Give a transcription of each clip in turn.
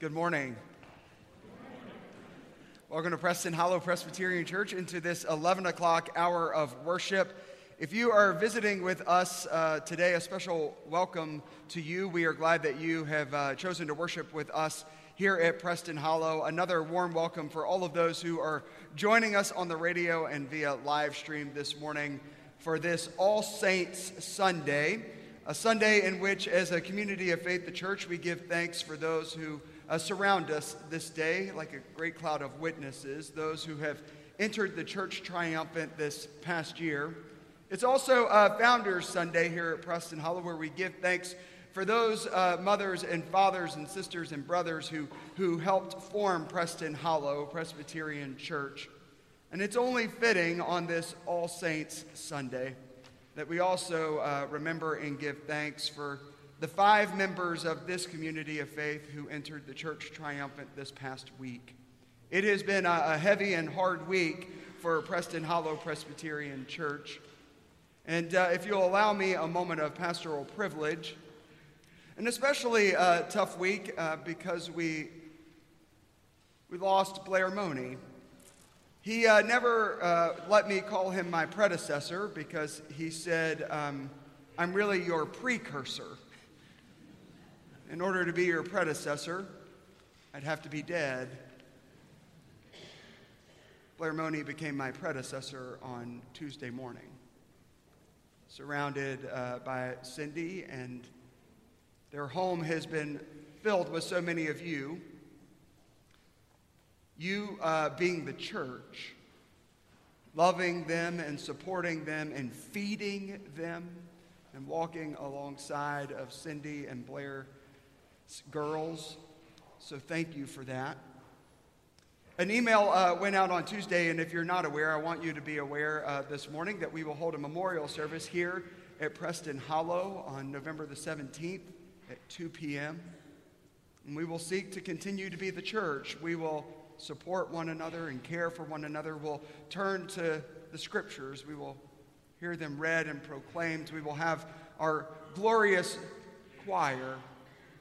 Good morning. Welcome to Preston Hollow Presbyterian Church into this 11 o'clock hour of worship. If you are visiting with us uh, today, a special welcome to you. We are glad that you have uh, chosen to worship with us here at Preston Hollow. Another warm welcome for all of those who are joining us on the radio and via live stream this morning for this All Saints Sunday, a Sunday in which, as a community of faith, the church, we give thanks for those who uh, surround us this day like a great cloud of witnesses, those who have entered the church triumphant this past year. It's also uh, Founders Sunday here at Preston Hollow, where we give thanks for those uh, mothers and fathers and sisters and brothers who, who helped form Preston Hollow Presbyterian Church. And it's only fitting on this All Saints Sunday that we also uh, remember and give thanks for the five members of this community of faith who entered the church triumphant this past week. It has been a, heavy and hard week for Preston Hollow Presbyterian Church. And uh, if you'll allow me a moment of pastoral privilege, an especially uh, tough week uh, because we, we lost Blair Monie. He uh, never uh, let me call him my predecessor because he said, um, I'm really your precursor in order to be your predecessor, I'd have to be dead. Blair Monie became my predecessor on Tuesday morning, surrounded uh, by Cindy, and their home has been filled with so many of you. You uh, being the church, loving them and supporting them and feeding them and walking alongside of Cindy and Blair girls. So thank you for that. An email uh, went out on Tuesday, and if you're not aware, I want you to be aware uh, this morning that we will hold a memorial service here at Preston Hollow on November the 17th at 2 p.m. And we will seek to continue to be the church. We will support one another and care for one another. We'll turn to the scriptures. We will hear them read and proclaimed. We will have our glorious choir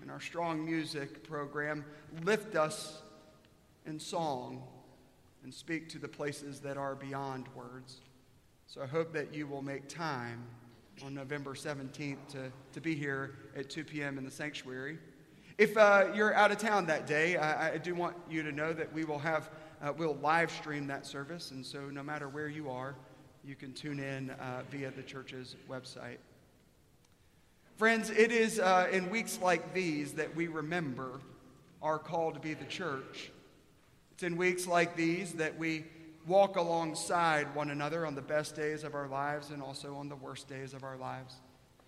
and our strong music program lift us in song and speak to the places that are beyond words. So I hope that you will make time on November 17th to, to be here at 2 p.m. in the sanctuary. If uh, you're out of town that day, I, I, do want you to know that we will have, uh, we'll live stream that service. And so no matter where you are, you can tune in uh, via the church's website. Friends, it is uh, in weeks like these that we remember our call to be the church. It's in weeks like these that we walk alongside one another on the best days of our lives and also on the worst days of our lives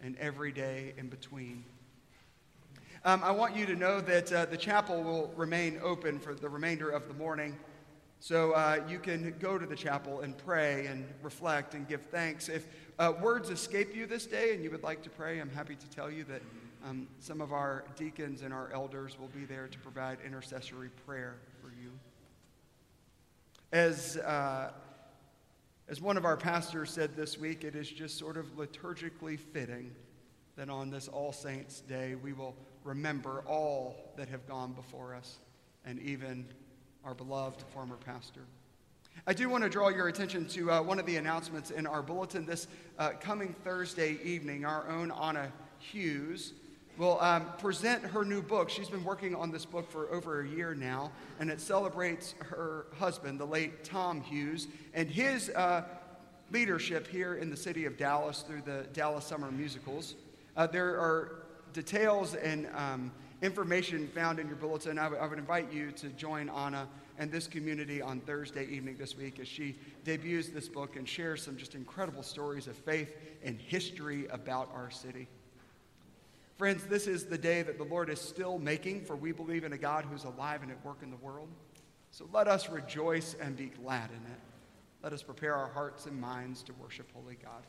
and every day in between. Um, I want you to know that uh, the chapel will remain open for the remainder of the morning. So uh, you can go to the chapel and pray and reflect and give thanks. If uh, words escape you this day and you would like to pray, I'm happy to tell you that um, some of our deacons and our elders will be there to provide intercessory prayer for you. As, uh, as one of our pastors said this week, it is just sort of liturgically fitting that on this All Saints' Day we will remember all that have gone before us and even our beloved former pastor. I do want to draw your attention to uh, one of the announcements in our bulletin this uh, coming Thursday evening. Our own Anna Hughes will um, present her new book. She's been working on this book for over a year now, and it celebrates her husband, the late Tom Hughes, and his uh, leadership here in the city of Dallas through the Dallas Summer Musicals. Uh, there are details and um, information found in your bulletin. I, would invite you to join Anna and this community on Thursday evening this week as she debuts this book and shares some just incredible stories of faith and history about our city. Friends, this is the day that the Lord is still making, for we believe in a God who's alive and at work in the world. So let us rejoice and be glad in it. Let us prepare our hearts and minds to worship Holy God.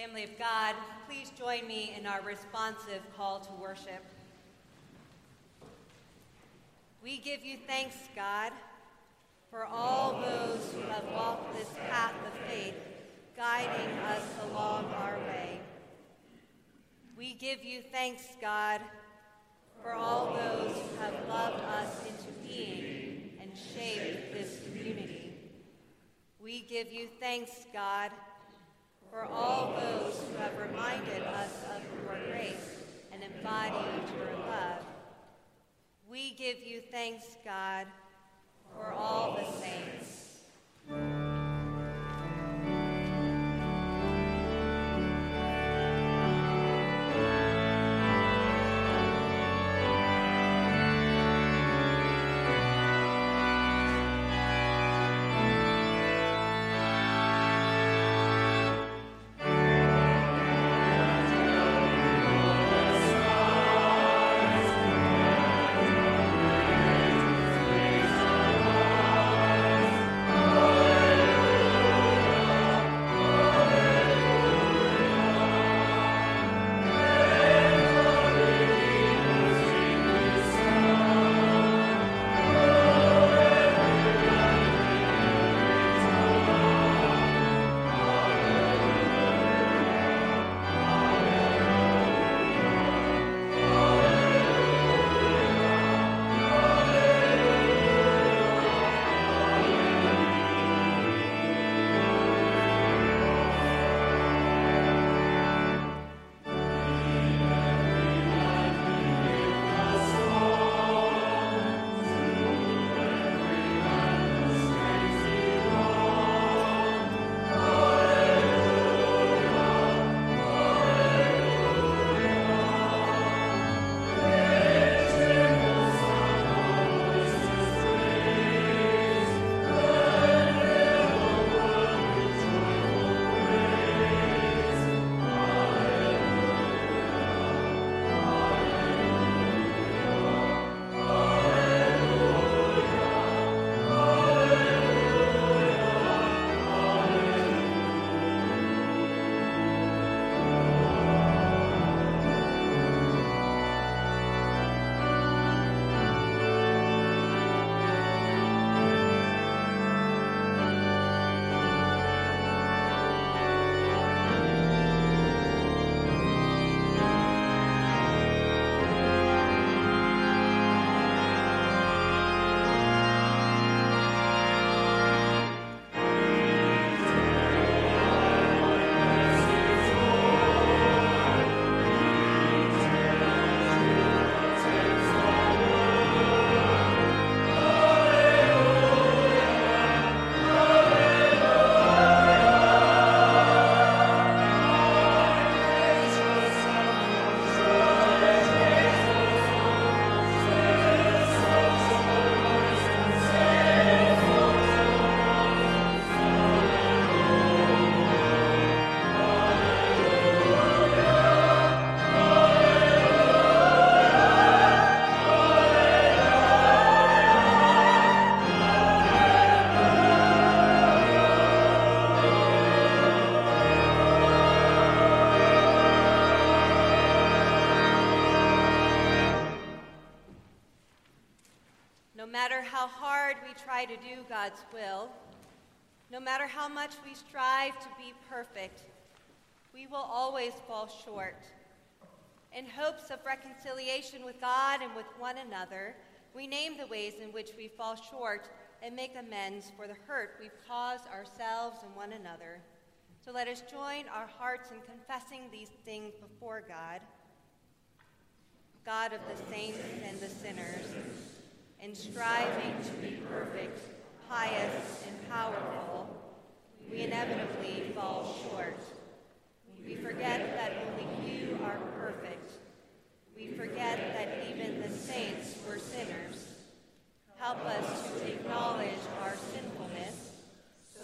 Family of God, please join me in our responsive call to worship. We give you thanks, God, for all those who have walked this path of faith, guiding us along our way. We give you thanks, God, for all those who have loved us into being and shaped this community. We give you thanks, God, for all those who have reminded us of your grace and embodied your love. We give you thanks, God, for all the saints. God's will, no matter how much we strive to be perfect, we will always fall short. In hopes of reconciliation with God and with one another, we name the ways in which we fall short and make amends for the hurt we've caused ourselves and one another. So let us join our hearts in confessing these things before God, God of the saints and the sinners, in striving to be perfect, pious, and powerful, we inevitably fall short. We forget that only you are perfect. We forget that even the saints were sinners. Help us to acknowledge our sinfulness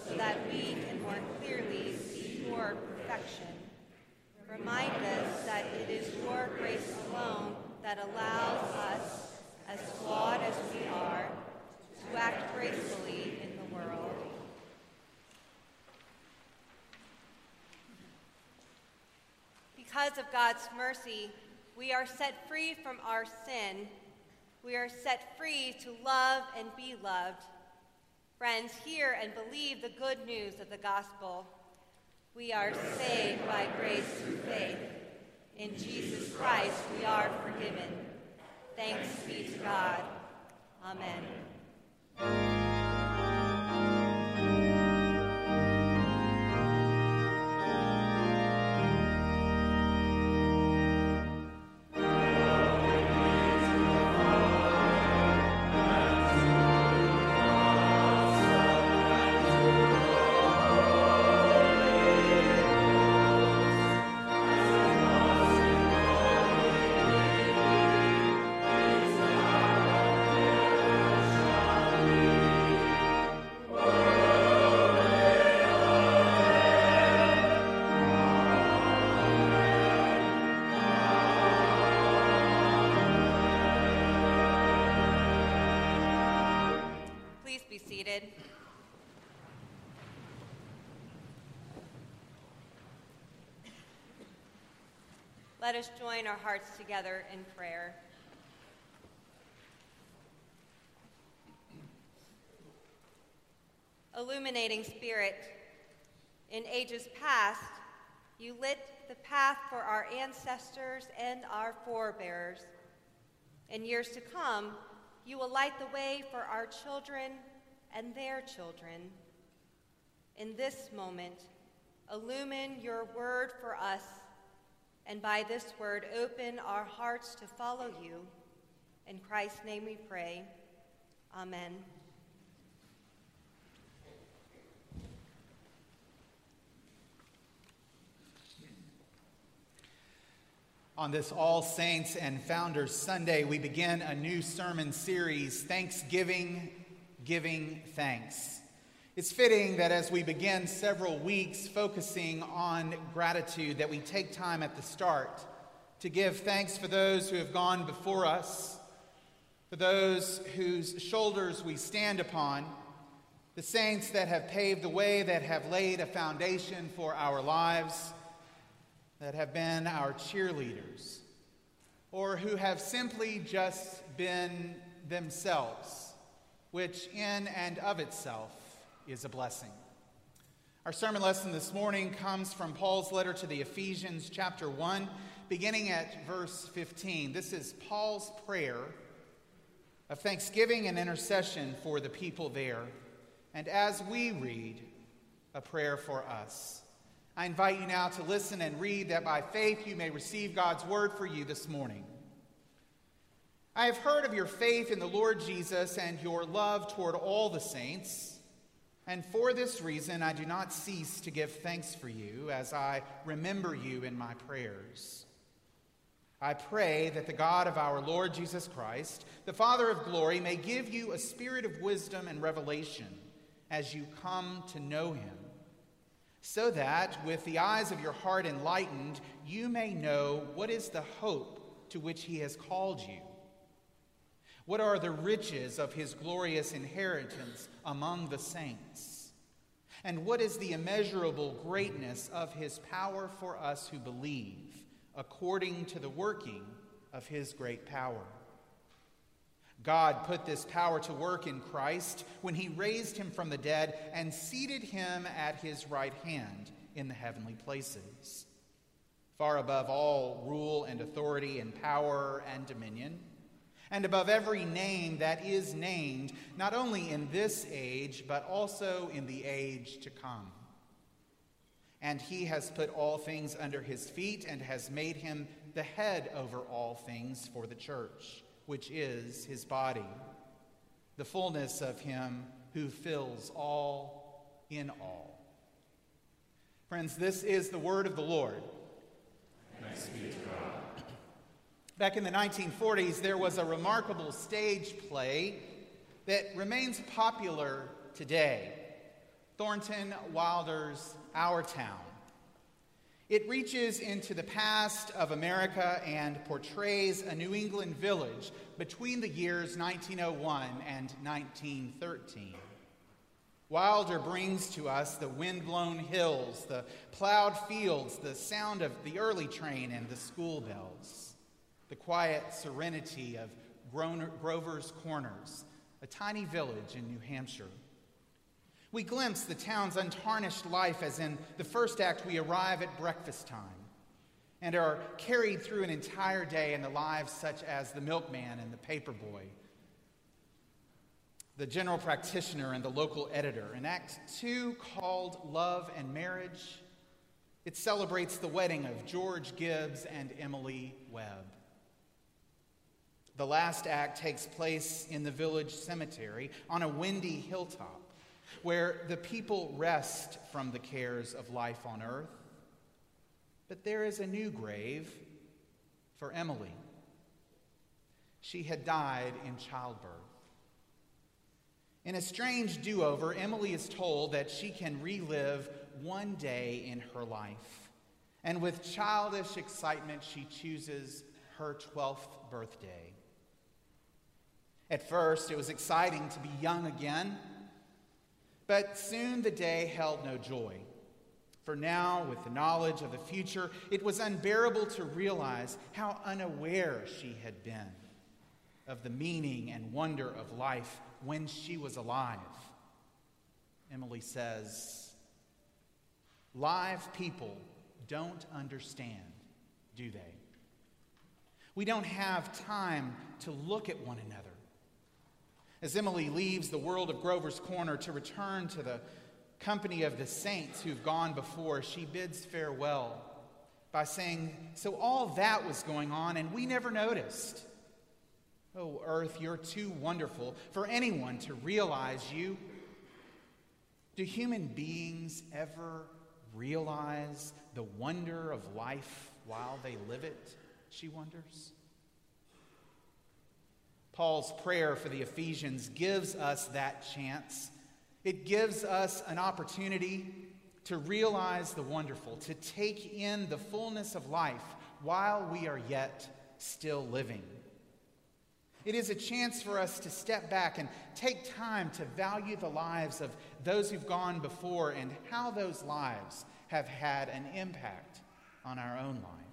so that we can more clearly see your perfection. Remind us that it is your grace alone that allows us, as flawed as we are, to act gracefully in the world. Because of God's mercy, we are set free from our sin. We are set free to love and be loved. Friends, hear and believe the good news of the gospel. We are saved by grace through faith. In Jesus Christ, we are forgiven. Thanks be to God. Amen. Please Let us join our hearts together in prayer. Illuminating Spirit, in ages past, you lit the path for our ancestors and our forebears. In years to come, you will light the way for our children and their children. In this moment, illumine your word for us, and by this word, open our hearts to follow you. In Christ's name we pray. Amen. On this All Saints and Founders Sunday, we begin a new sermon series, Thanksgiving, Giving Thanks. It's fitting that as we begin several weeks focusing on gratitude, that we take time at the start to give thanks for those who have gone before us, for those whose shoulders we stand upon, the saints that have paved the way, that have laid a foundation for our lives that have been our cheerleaders, or who have simply just been themselves, which in and of itself is a blessing. Our sermon lesson this morning comes from Paul's letter to the Ephesians, chapter 1, beginning at verse 15. This is Paul's prayer of thanksgiving and intercession for the people there. And as we read, a prayer for us. I invite you now to listen and read that by faith you may receive God's word for you this morning. I have heard of your faith in the Lord Jesus and your love toward all the saints, and for this reason I do not cease to give thanks for you as I remember you in my prayers. I pray that the God of our Lord Jesus Christ, the Father of glory, may give you a spirit of wisdom and revelation as you come to know him so that, with the eyes of your heart enlightened, you may know what is the hope to which he has called you. What are the riches of his glorious inheritance among the saints? And what is the immeasurable greatness of his power for us who believe, according to the working of his great power? God put this power to work in Christ when he raised him from the dead and seated him at his right hand in the heavenly places, far above all rule and authority and power and dominion, and above every name that is named, not only in this age, but also in the age to come. And he has put all things under his feet and has made him the head over all things for the church which is his body, the fullness of him who fills all in all. Friends, this is the word of the Lord. Thanks be to God. Back in the 1940s, there was a remarkable stage play that remains popular today Thornton Wilder's Our Town. It reaches into the past of America and portrays a New England village between the years 1901 and 1913. Wilder brings to us the wind-blown hills, the plowed fields, the sound of the early train and the school bells, the quiet serenity of Grover's Corners, a tiny village in New Hampshire. We glimpse the town's untarnished life as in the first act we arrive at breakfast time and are carried through an entire day in the lives such as the milkman and the paperboy, the general practitioner and the local editor. In Act 2, called Love and Marriage, it celebrates the wedding of George Gibbs and Emily Webb. The last act takes place in the village cemetery on a windy hilltop where the people rest from the cares of life on earth. But there is a new grave for Emily. She had died in childbirth. In a strange do over, Emily is told that she can relive one day in her life. And with childish excitement, she chooses her 12th birthday. At first, it was exciting to be young again but soon the day held no joy. For now, with the knowledge of the future, it was unbearable to realize how unaware she had been of the meaning and wonder of life when she was alive. Emily says, Live people don't understand, do they? We don't have time to look at one another as Emily leaves the world of Grover's Corner to return to the company of the saints who've gone before, she bids farewell by saying, So all that was going on, and we never noticed. Oh, earth, you're too wonderful for anyone to realize you. Do human beings ever realize the wonder of life while they live it? She wonders. Paul's prayer for the Ephesians gives us that chance. It gives us an opportunity to realize the wonderful, to take in the fullness of life while we are yet still living. It is a chance for us to step back and take time to value the lives of those who've gone before and how those lives have had an impact on our own lives.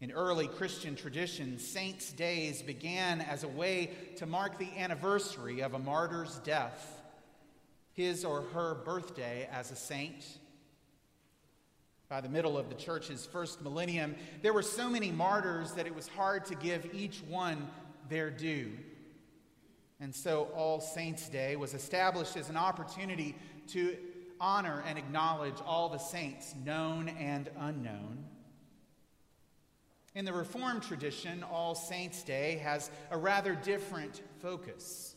In early Christian tradition, saints' days began as a way to mark the anniversary of a martyr's death, his or her birthday as a saint. By the middle of the church's first millennium, there were so many martyrs that it was hard to give each one their due. And so All Saints' Day was established as an opportunity to honor and acknowledge all the saints, known and unknown. In the Reformed tradition, All Saints' Day has a rather different focus.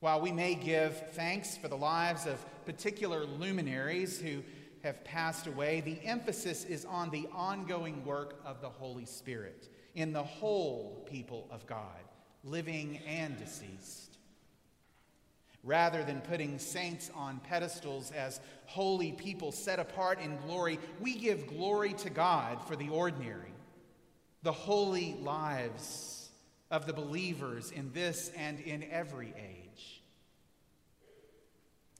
While we may give thanks for the lives of particular luminaries who have passed away, the emphasis is on the ongoing work of the Holy Spirit in the whole people of God, living and deceased. Rather than putting saints on pedestals as holy people set apart in glory, we give glory to God for the ordinary, the holy lives of the believers in this and in every age.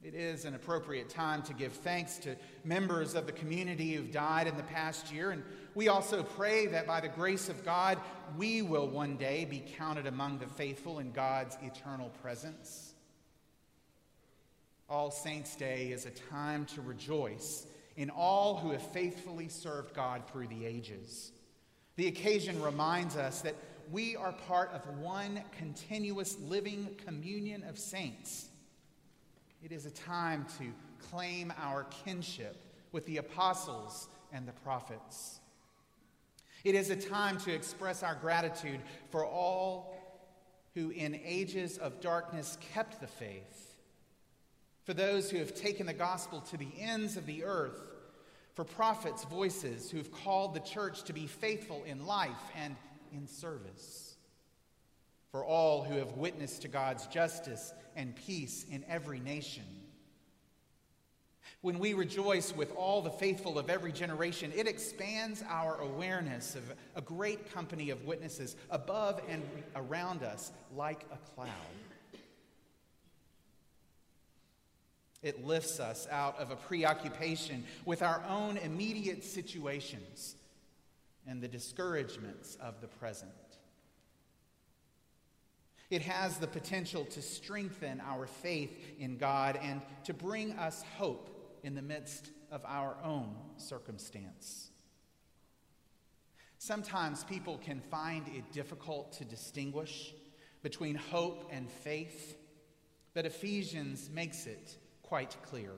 It is an appropriate time to give thanks to members of the community who've died in the past year, and we also pray that by the grace of God, we will one day be counted among the faithful in God's eternal presence. All Saints' Day is a time to rejoice in all who have faithfully served God through the ages. The occasion reminds us that we are part of one continuous living communion of saints it is a time to claim our kinship with the apostles and the prophets. It is a time to express our gratitude for all who, in ages of darkness, kept the faith, for those who have taken the gospel to the ends of the earth, for prophets' voices who have called the church to be faithful in life and in service, for all who have witnessed to God's justice and peace in every nation. When we rejoice with all the faithful of every generation, it expands our awareness of a great company of witnesses above and around us like a cloud. It lifts us out of a preoccupation with our own immediate situations and the discouragements of the present. It has the potential to strengthen our faith in God and to bring us hope in the midst of our own circumstance. Sometimes people can find it difficult to distinguish between hope and faith, but Ephesians makes it quite clear.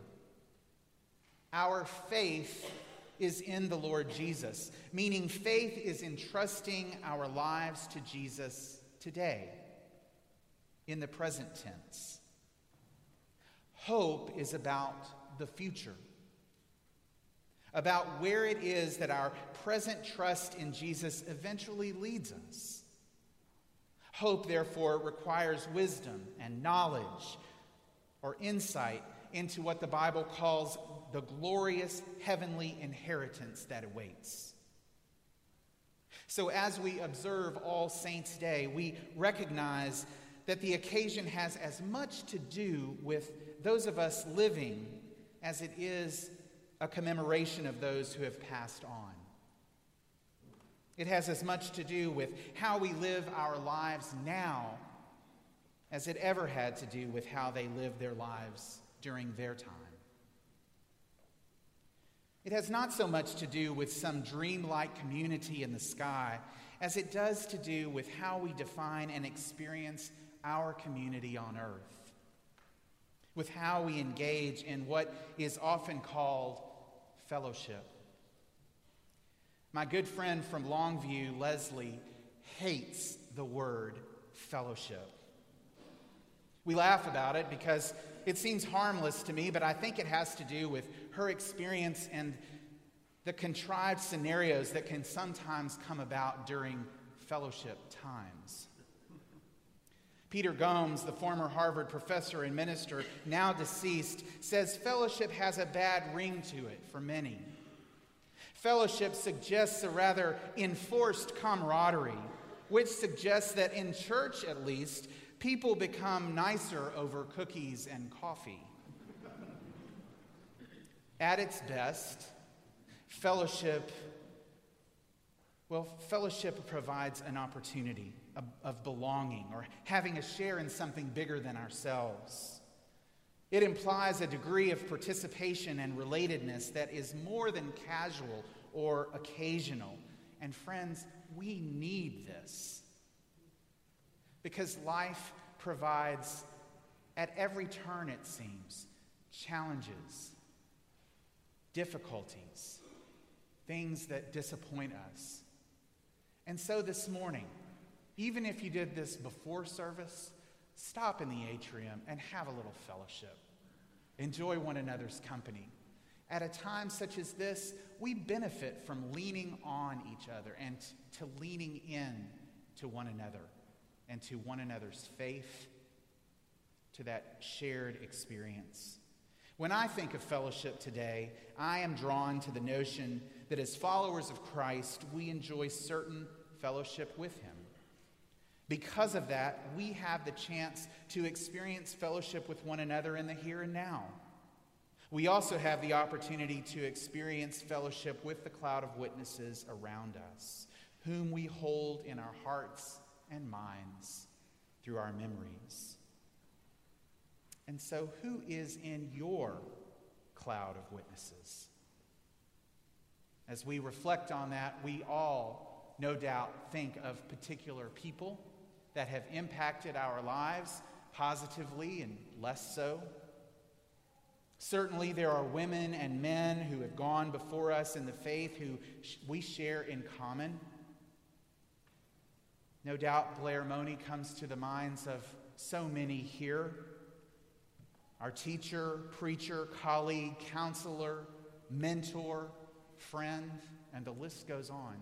Our faith is in the Lord Jesus, meaning faith is entrusting our lives to Jesus today in the present tense. Hope is about the future, about where it is that our present trust in Jesus eventually leads us. Hope, therefore, requires wisdom and knowledge or insight into what the Bible calls the glorious heavenly inheritance that awaits. So, as we observe All Saints' Day, we recognize that the occasion has as much to do with those of us living as it is a commemoration of those who have passed on. It has as much to do with how we live our lives now as it ever had to do with how they lived their lives during their time. It has not so much to do with some dreamlike community in the sky as it does to do with how we define and experience our community on earth, with how we engage in what is often called fellowship. My good friend from Longview, Leslie, hates the word fellowship. We laugh about it because it seems harmless to me, but I think it has to do with her experience and the contrived scenarios that can sometimes come about during fellowship times. Peter Gomes, the former Harvard professor and minister, now deceased, says fellowship has a bad ring to it for many. Fellowship suggests a rather enforced camaraderie, which suggests that in church at least, people become nicer over cookies and coffee. At its best, fellowship, well, fellowship provides an opportunity of, of belonging or having a share in something bigger than ourselves. It implies a degree of participation and relatedness that is more than casual or occasional. And friends, we need this. Because life provides, at every turn, it seems, challenges, difficulties, things that disappoint us. And so this morning, even if you did this before service, stop in the atrium and have a little fellowship. Enjoy one another's company. At a time such as this, we benefit from leaning on each other and to leaning in to one another and to one another's faith, to that shared experience. When I think of fellowship today, I am drawn to the notion that as followers of Christ, we enjoy certain fellowship with Him. Because of that, we have the chance to experience fellowship with one another in the here and now. We also have the opportunity to experience fellowship with the cloud of witnesses around us, whom we hold in our hearts and minds through our memories. And so, who is in your cloud of witnesses? As we reflect on that, we all, no doubt, think of particular people that have impacted our lives positively and less so. Certainly, there are women and men who have gone before us in the faith who we share in common. No doubt Blair Monie comes to the minds of so many here. Our teacher, preacher, colleague, counselor, mentor, friend, and the list goes on.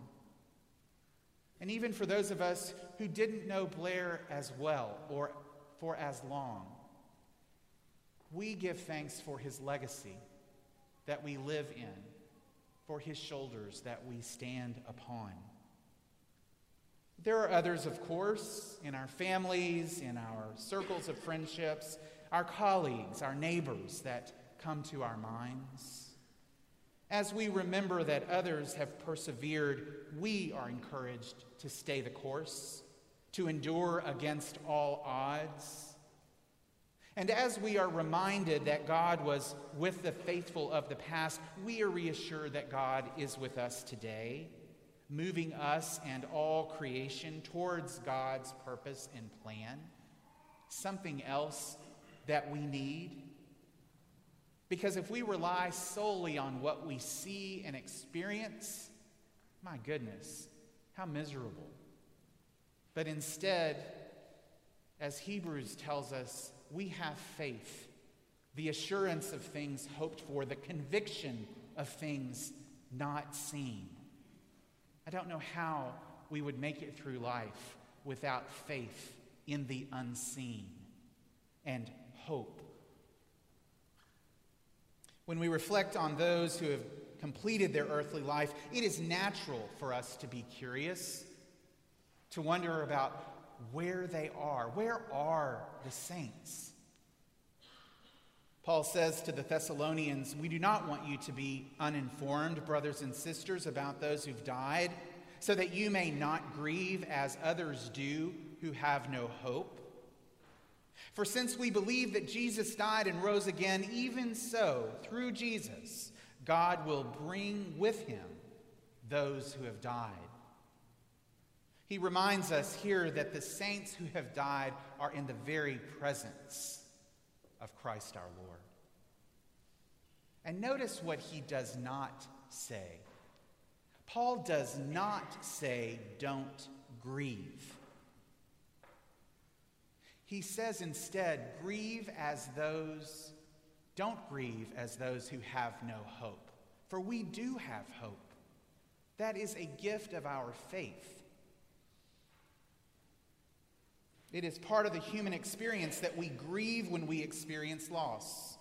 And even for those of us who didn't know Blair as well or for as long, we give thanks for his legacy that we live in, for his shoulders that we stand upon. There are others, of course, in our families, in our circles of friendships, our colleagues, our neighbors that come to our minds. As we remember that others have persevered, we are encouraged to stay the course, to endure against all odds. And as we are reminded that God was with the faithful of the past, we are reassured that God is with us today, moving us and all creation towards God's purpose and plan. Something else that we need because if we rely solely on what we see and experience, my goodness, how miserable. But instead, as Hebrews tells us, we have faith, the assurance of things hoped for, the conviction of things not seen. I don't know how we would make it through life without faith in the unseen and hope when we reflect on those who have completed their earthly life, it is natural for us to be curious, to wonder about where they are. Where are the saints? Paul says to the Thessalonians, We do not want you to be uninformed, brothers and sisters, about those who've died, so that you may not grieve as others do who have no hope. For since we believe that Jesus died and rose again, even so, through Jesus, God will bring with him those who have died. He reminds us here that the saints who have died are in the very presence of Christ our Lord. And notice what he does not say. Paul does not say, don't grieve. He says instead, grieve as those, don't grieve as those who have no hope. For we do have hope. That is a gift of our faith. It is part of the human experience that we grieve when we experience loss.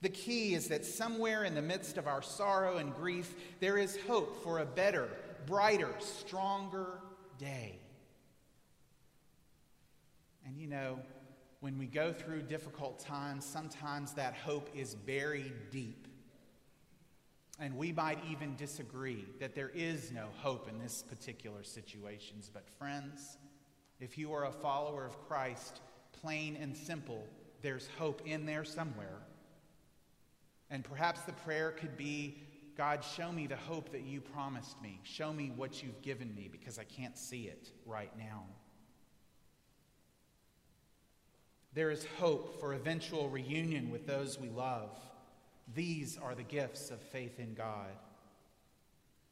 The key is that somewhere in the midst of our sorrow and grief, there is hope for a better, brighter, stronger day. And you know, when we go through difficult times, sometimes that hope is buried deep. And we might even disagree that there is no hope in this particular situations. But friends, if you are a follower of Christ, plain and simple, there's hope in there somewhere. And perhaps the prayer could be God, show me the hope that you promised me. Show me what you've given me because I can't see it right now. There is hope for eventual reunion with those we love. These are the gifts of faith in God.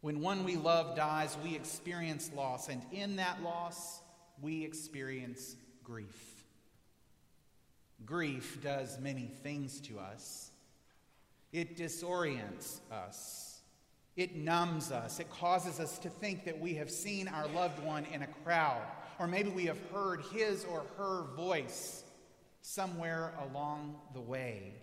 When one we love dies, we experience loss, and in that loss, we experience grief. Grief does many things to us. It disorients us. It numbs us. It causes us to think that we have seen our loved one in a crowd, or maybe we have heard his or her voice somewhere along the way.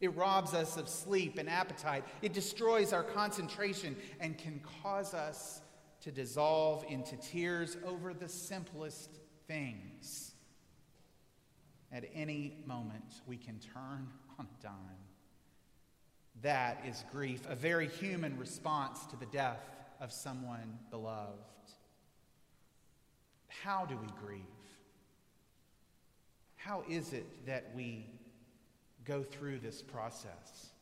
It robs us of sleep and appetite. It destroys our concentration and can cause us to dissolve into tears over the simplest things. At any moment, we can turn on a dime. That is grief, a very human response to the death of someone beloved. How do we grieve? How is it that we go through this process?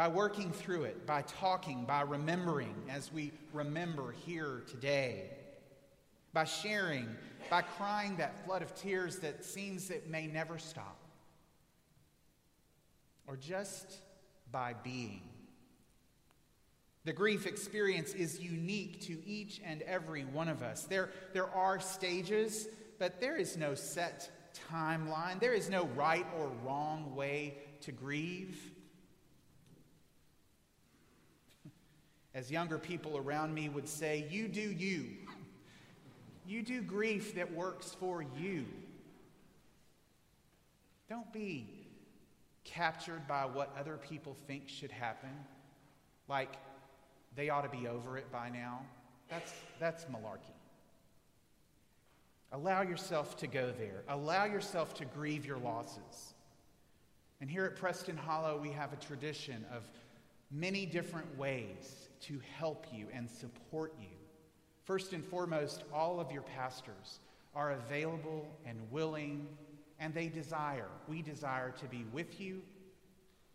By working through it, by talking, by remembering as we remember here today, by sharing, by crying that flood of tears that seems it may never stop, or just by being. The grief experience is unique to each and every one of us. There, there are stages, but there is no set timeline. There is no right or wrong way to grieve. As younger people around me would say, you do you. You do grief that works for you. Don't be captured by what other people think should happen, like they ought to be over it by now. That's, that's malarkey. Allow yourself to go there. Allow yourself to grieve your losses. And here at Preston Hollow, we have a tradition of many different ways to help you and support you. First and foremost, all of your pastors are available and willing, and they desire, we desire to be with you,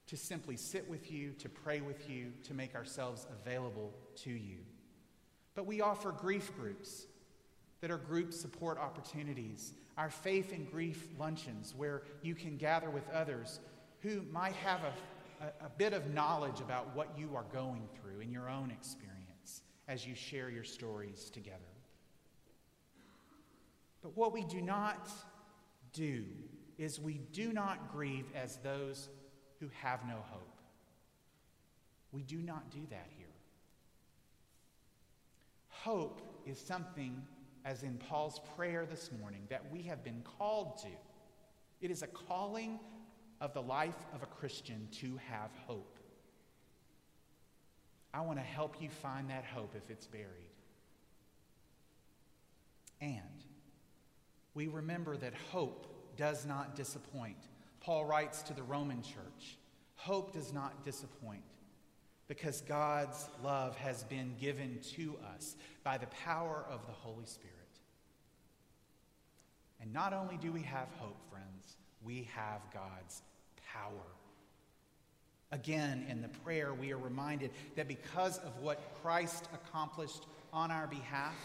to simply sit with you, to pray with you, to make ourselves available to you. But we offer grief groups that are group support opportunities, our faith and grief luncheons, where you can gather with others who might have a, a, a, bit of knowledge about what you are going through in your own experience as you share your stories together. But what we do not do is we do not grieve as those who have no hope. We do not do that here. Hope is something as in Paul's prayer this morning, that we have been called to. It is a calling of the life of a Christian to have hope. I want to help you find that hope if it's buried. And we remember that hope does not disappoint. Paul writes to the Roman church hope does not disappoint because God's love has been given to us by the power of the Holy Spirit. And not only do we have hope, friends, we have God's power. Again, in the prayer, we are reminded that because of what Christ accomplished on our behalf,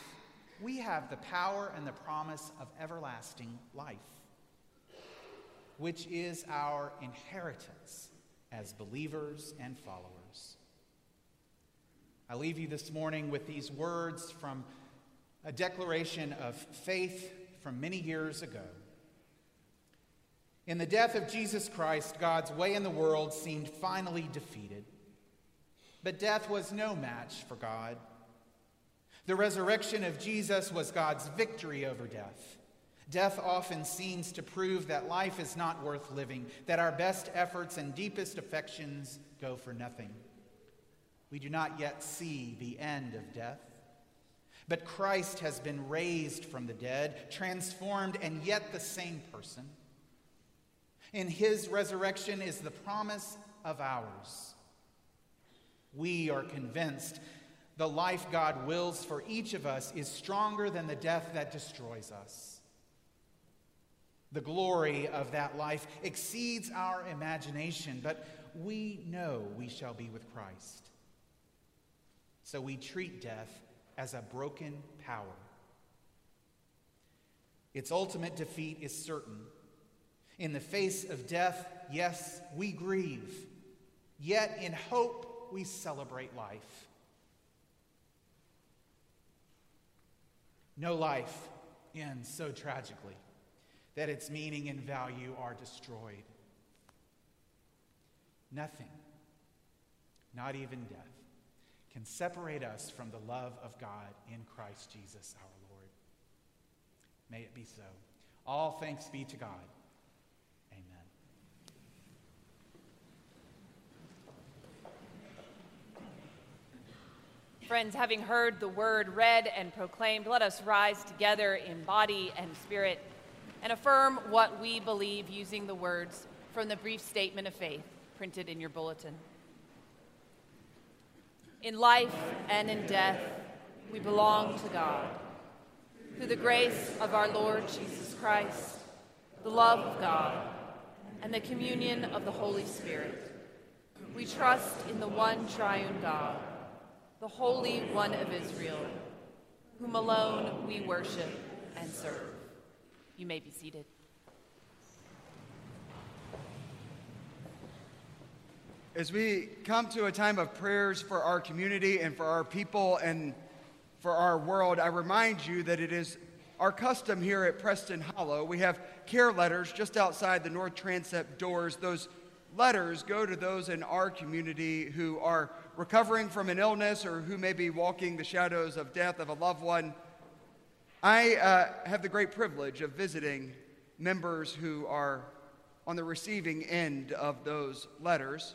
we have the power and the promise of everlasting life, which is our inheritance as believers and followers. I leave you this morning with these words from a declaration of faith from many years ago. In the death of Jesus Christ, God's way in the world seemed finally defeated. But death was no match for God. The resurrection of Jesus was God's victory over death. Death often seems to prove that life is not worth living, that our best efforts and deepest affections go for nothing. We do not yet see the end of death. But Christ has been raised from the dead, transformed, and yet the same person. In his resurrection is the promise of ours. We are convinced the life God wills for each of us is stronger than the death that destroys us. The glory of that life exceeds our imagination, but we know we shall be with Christ. So we treat death as a broken power. Its ultimate defeat is certain. In the face of death, yes, we grieve. Yet in hope, we celebrate life. No life ends so tragically that its meaning and value are destroyed. Nothing, not even death, can separate us from the love of God in Christ Jesus our Lord. May it be so. All thanks be to God. Amen. Friends, having heard the word read and proclaimed, let us rise together in body and spirit and affirm what we believe using the words from the brief statement of faith printed in your bulletin. In life and in death, we belong to God. Through the grace of our Lord Jesus Christ, the love of God, and the communion of the Holy Spirit, we trust in the one triune God the Holy One of Israel, whom alone we worship and serve. You may be seated. As we come to a time of prayers for our community and for our people and for our world, I remind you that it is our custom here at Preston Hollow. We have care letters just outside the North Transept doors. Those letters go to those in our community who are recovering from an illness or who may be walking the shadows of death of a loved one. I uh, have the great privilege of visiting members who are on the receiving end of those letters.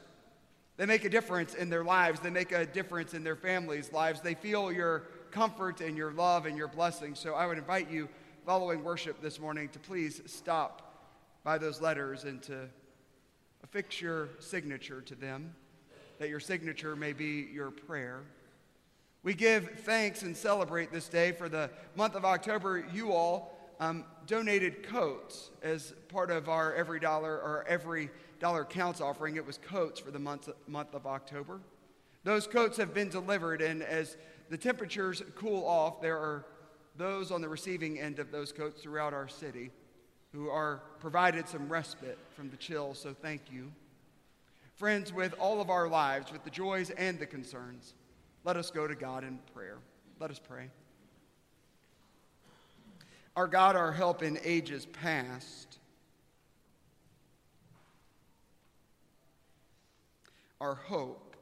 They make a difference in their lives, they make a difference in their families' lives. They feel your comfort and your love and your blessing. So I would invite you, following worship this morning, to please stop by those letters and to affix your signature to them, that your signature may be your prayer. We give thanks and celebrate this day for the month of October. You all um, donated coats as part of our every dollar or every dollar counts offering. It was coats for the month, month of October. Those coats have been delivered, and as the temperatures cool off, there are those on the receiving end of those coats throughout our city who are provided some respite from the chill, so thank you. Friends, with all of our lives, with the joys and the concerns, let us go to God in prayer. Let us pray. Our God, our help in ages past, our hope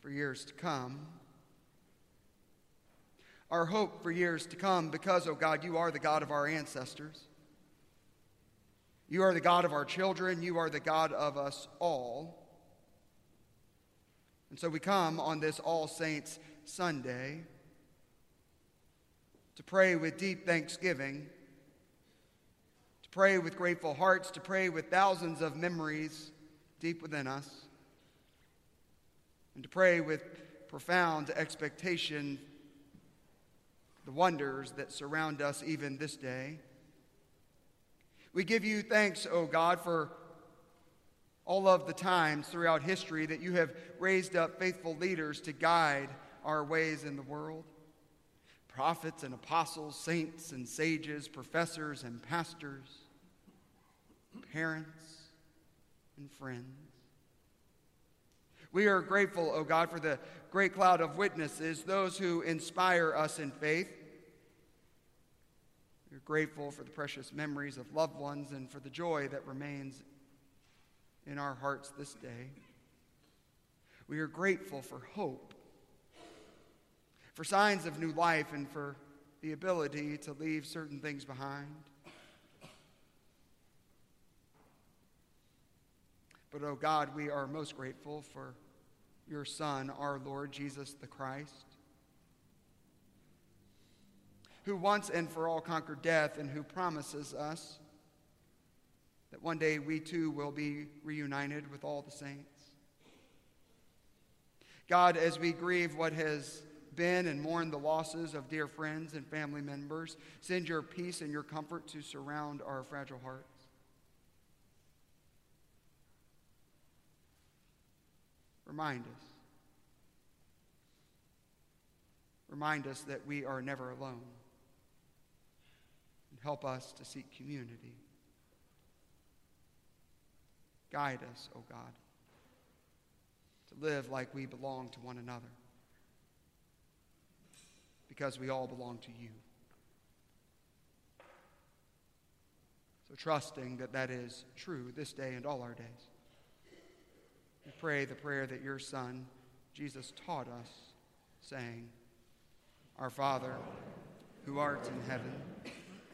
for years to come our hope for years to come because, oh God, you are the God of our ancestors. You are the God of our children. You are the God of us all. And so we come on this All Saints Sunday to pray with deep thanksgiving, to pray with grateful hearts, to pray with thousands of memories deep within us, and to pray with profound expectation the wonders that surround us even this day. We give you thanks, O God, for all of the times throughout history that you have raised up faithful leaders to guide our ways in the world prophets and apostles, saints and sages, professors and pastors, parents and friends. We are grateful, O God, for the great cloud of witnesses, those who inspire us in faith. We're grateful for the precious memories of loved ones and for the joy that remains in our hearts this day. We are grateful for hope, for signs of new life, and for the ability to leave certain things behind. But, oh God, we are most grateful for your Son, our Lord Jesus the Christ, who once and for all conquered death and who promises us that one day we too will be reunited with all the saints. God, as we grieve what has been and mourn the losses of dear friends and family members, send your peace and your comfort to surround our fragile hearts. Remind us. Remind us that we are never alone. Help us to seek community. Guide us, O oh God, to live like we belong to one another. Because we all belong to you. So, trusting that that is true this day and all our days. We pray the prayer that your Son, Jesus, taught us, saying, Our Father, who art in heaven,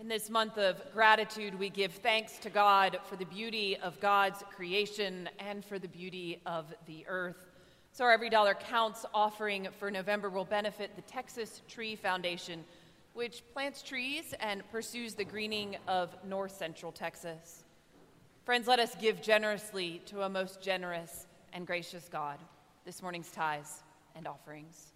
In this month of gratitude, we give thanks to God for the beauty of God's creation and for the beauty of the earth. So, our Every Dollar Counts offering for November will benefit the Texas Tree Foundation, which plants trees and pursues the greening of north central Texas. Friends, let us give generously to a most generous and gracious God. This morning's tithes and offerings.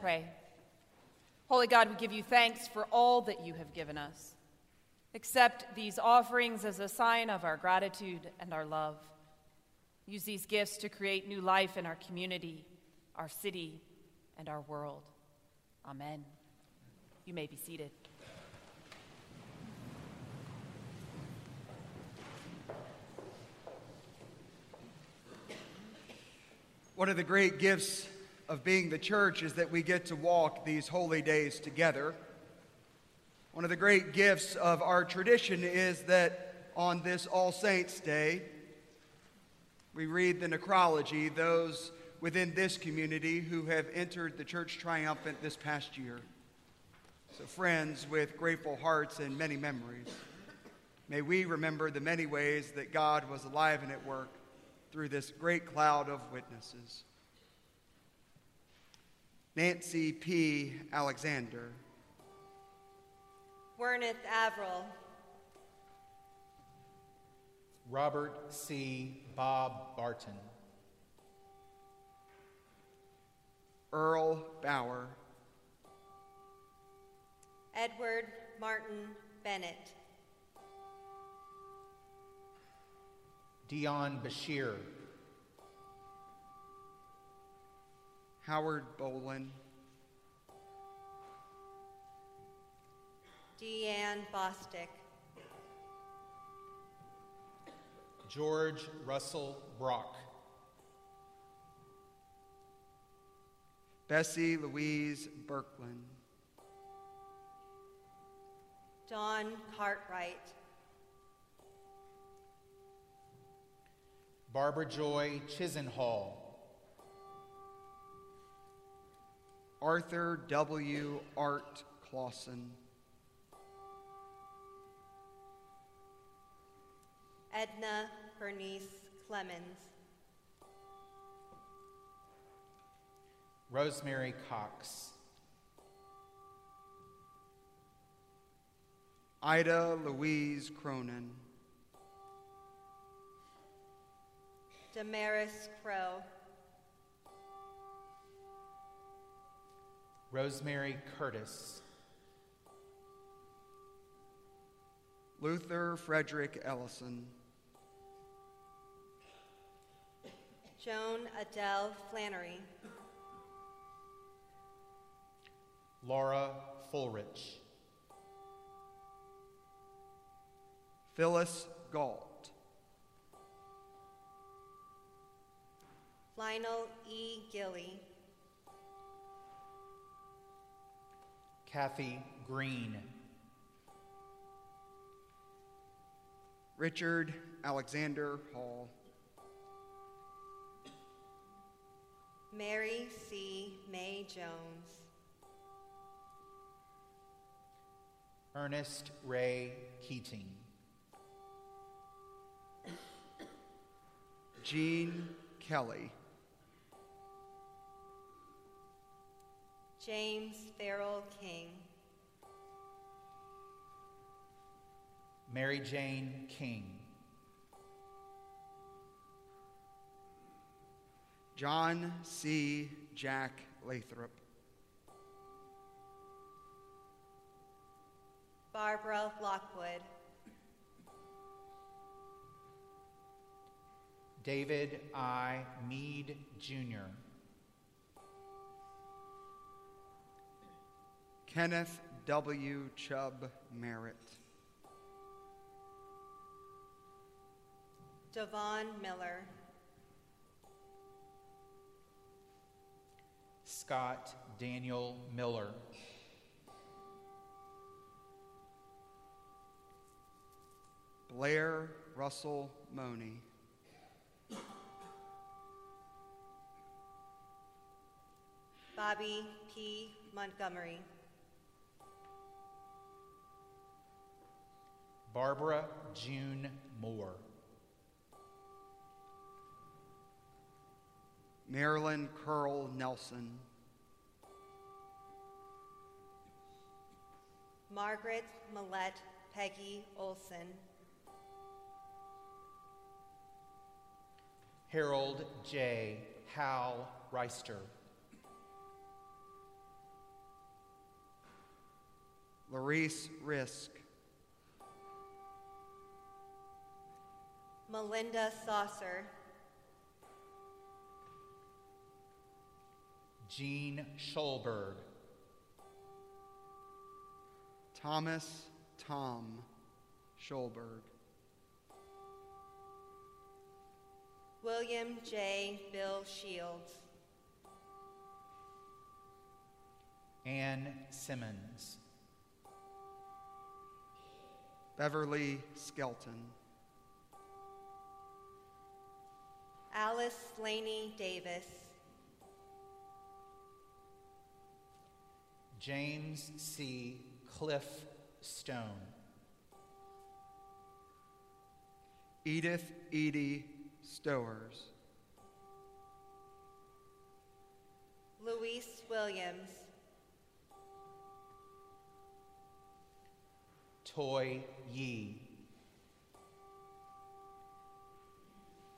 Pray. Holy God, we give you thanks for all that you have given us. Accept these offerings as a sign of our gratitude and our love. Use these gifts to create new life in our community, our city, and our world. Amen. You may be seated. One of the great gifts of being the church is that we get to walk these holy days together. One of the great gifts of our tradition is that on this All Saints' Day, we read the necrology, those within this community who have entered the church triumphant this past year. So, friends with grateful hearts and many memories, may we remember the many ways that God was alive and at work through this great cloud of witnesses. Nancy P. Alexander. Werneth Averill. Robert C. Bob Barton. Earl Bauer. Edward Martin Bennett. Dion Bashir. Howard Bolin. Deanne Bostick. George Russell Brock. Bessie Louise Birkland. Dawn Cartwright. Barbara Joy Chisenhall. Arthur W. Art Clausen. Edna Bernice Clemens. Rosemary Cox. Ida Louise Cronin. Damaris Crow. Rosemary Curtis. Luther Frederick Ellison. Joan Adele Flannery. Laura Fulrich. Phyllis Galt. Lionel E. Gilly. Kathy Green. Richard Alexander Hall. Mary C. May Jones. Ernest Ray Keating. Jean Kelly. James Farrell King. Mary Jane King. John C. Jack Lathrop. Barbara Lockwood. David I. Mead, Jr. Kenneth W. Chubb Merritt. Devon Miller. Scott Daniel Miller. Blair Russell Monie. Bobby P. Montgomery. Barbara June Moore. Marilyn Curl Nelson. Margaret Millett Peggy Olson. Harold J. Hal Reister. Larice Risk. Melinda Saucer, Jean Scholberg, Thomas Tom Scholberg, William J. Bill Shields, Ann Simmons, Beverly Skelton, Alice Laney Davis, James C. Cliff Stone, Edith Edie Stowers, Luis Williams, Toy Yee,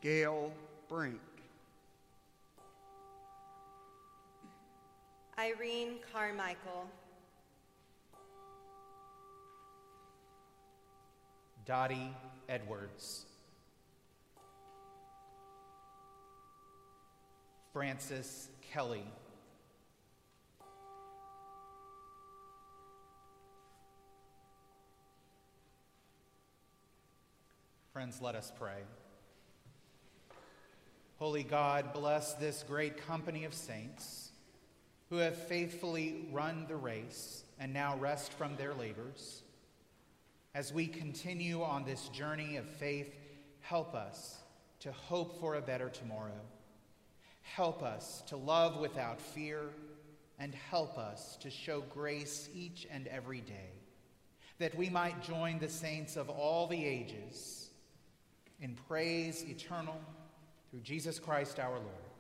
Gail Brink, Irene Carmichael, Dottie Edwards, Francis Kelly, Friends, let us pray. Holy God, bless this great company of saints who have faithfully run the race and now rest from their labors. As we continue on this journey of faith, help us to hope for a better tomorrow. Help us to love without fear, and help us to show grace each and every day, that we might join the saints of all the ages in praise eternal through Jesus Christ our Lord.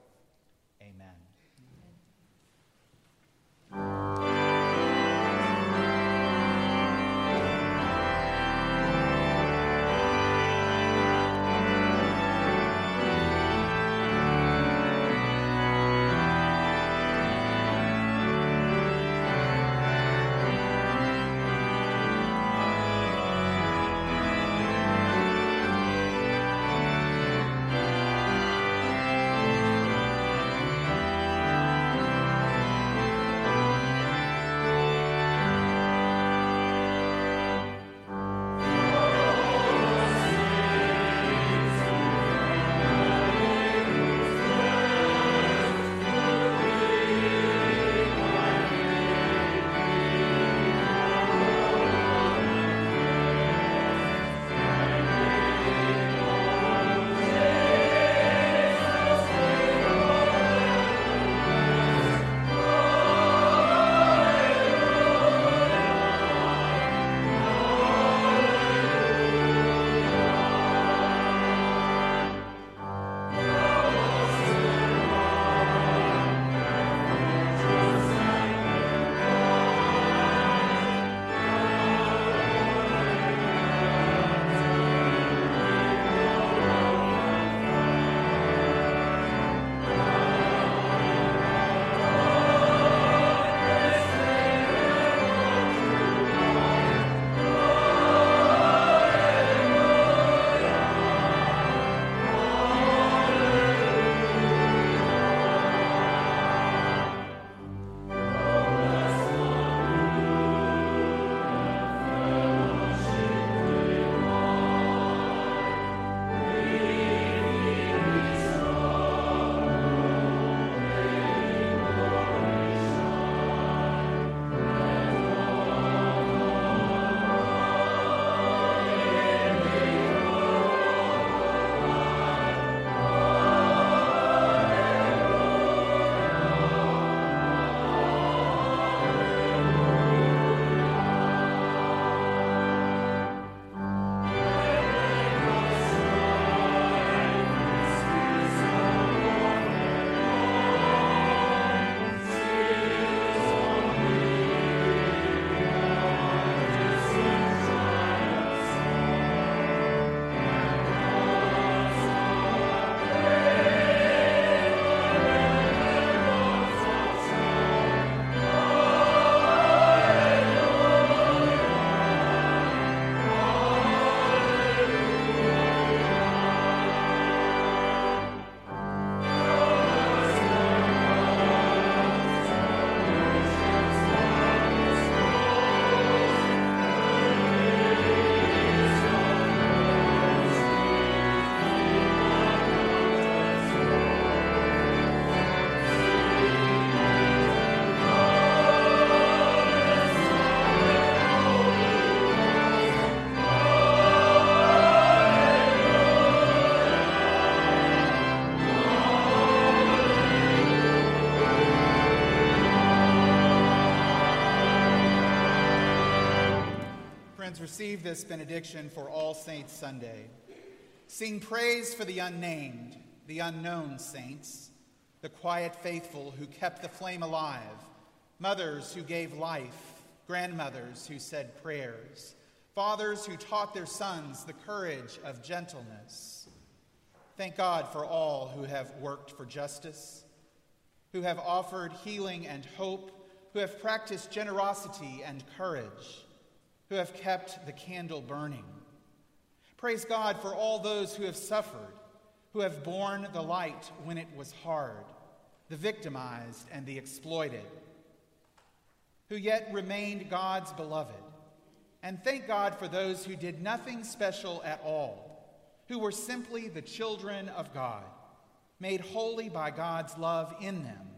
Receive this benediction for All Saints Sunday. Sing praise for the unnamed, the unknown saints, the quiet faithful who kept the flame alive, mothers who gave life, grandmothers who said prayers, fathers who taught their sons the courage of gentleness. Thank God for all who have worked for justice, who have offered healing and hope, who have practiced generosity and courage who have kept the candle burning. Praise God for all those who have suffered, who have borne the light when it was hard, the victimized and the exploited, who yet remained God's beloved. And thank God for those who did nothing special at all, who were simply the children of God, made holy by God's love in them,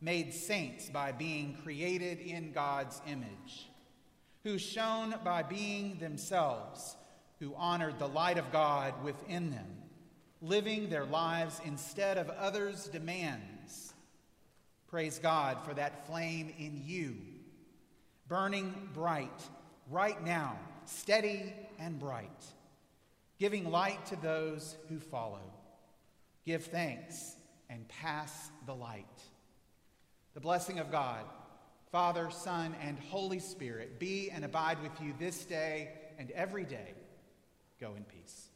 made saints by being created in God's image who shone by being themselves, who honored the light of God within them, living their lives instead of others' demands. Praise God for that flame in you, burning bright right now, steady and bright, giving light to those who follow. Give thanks and pass the light. The blessing of God Father, Son, and Holy Spirit be and abide with you this day and every day. Go in peace.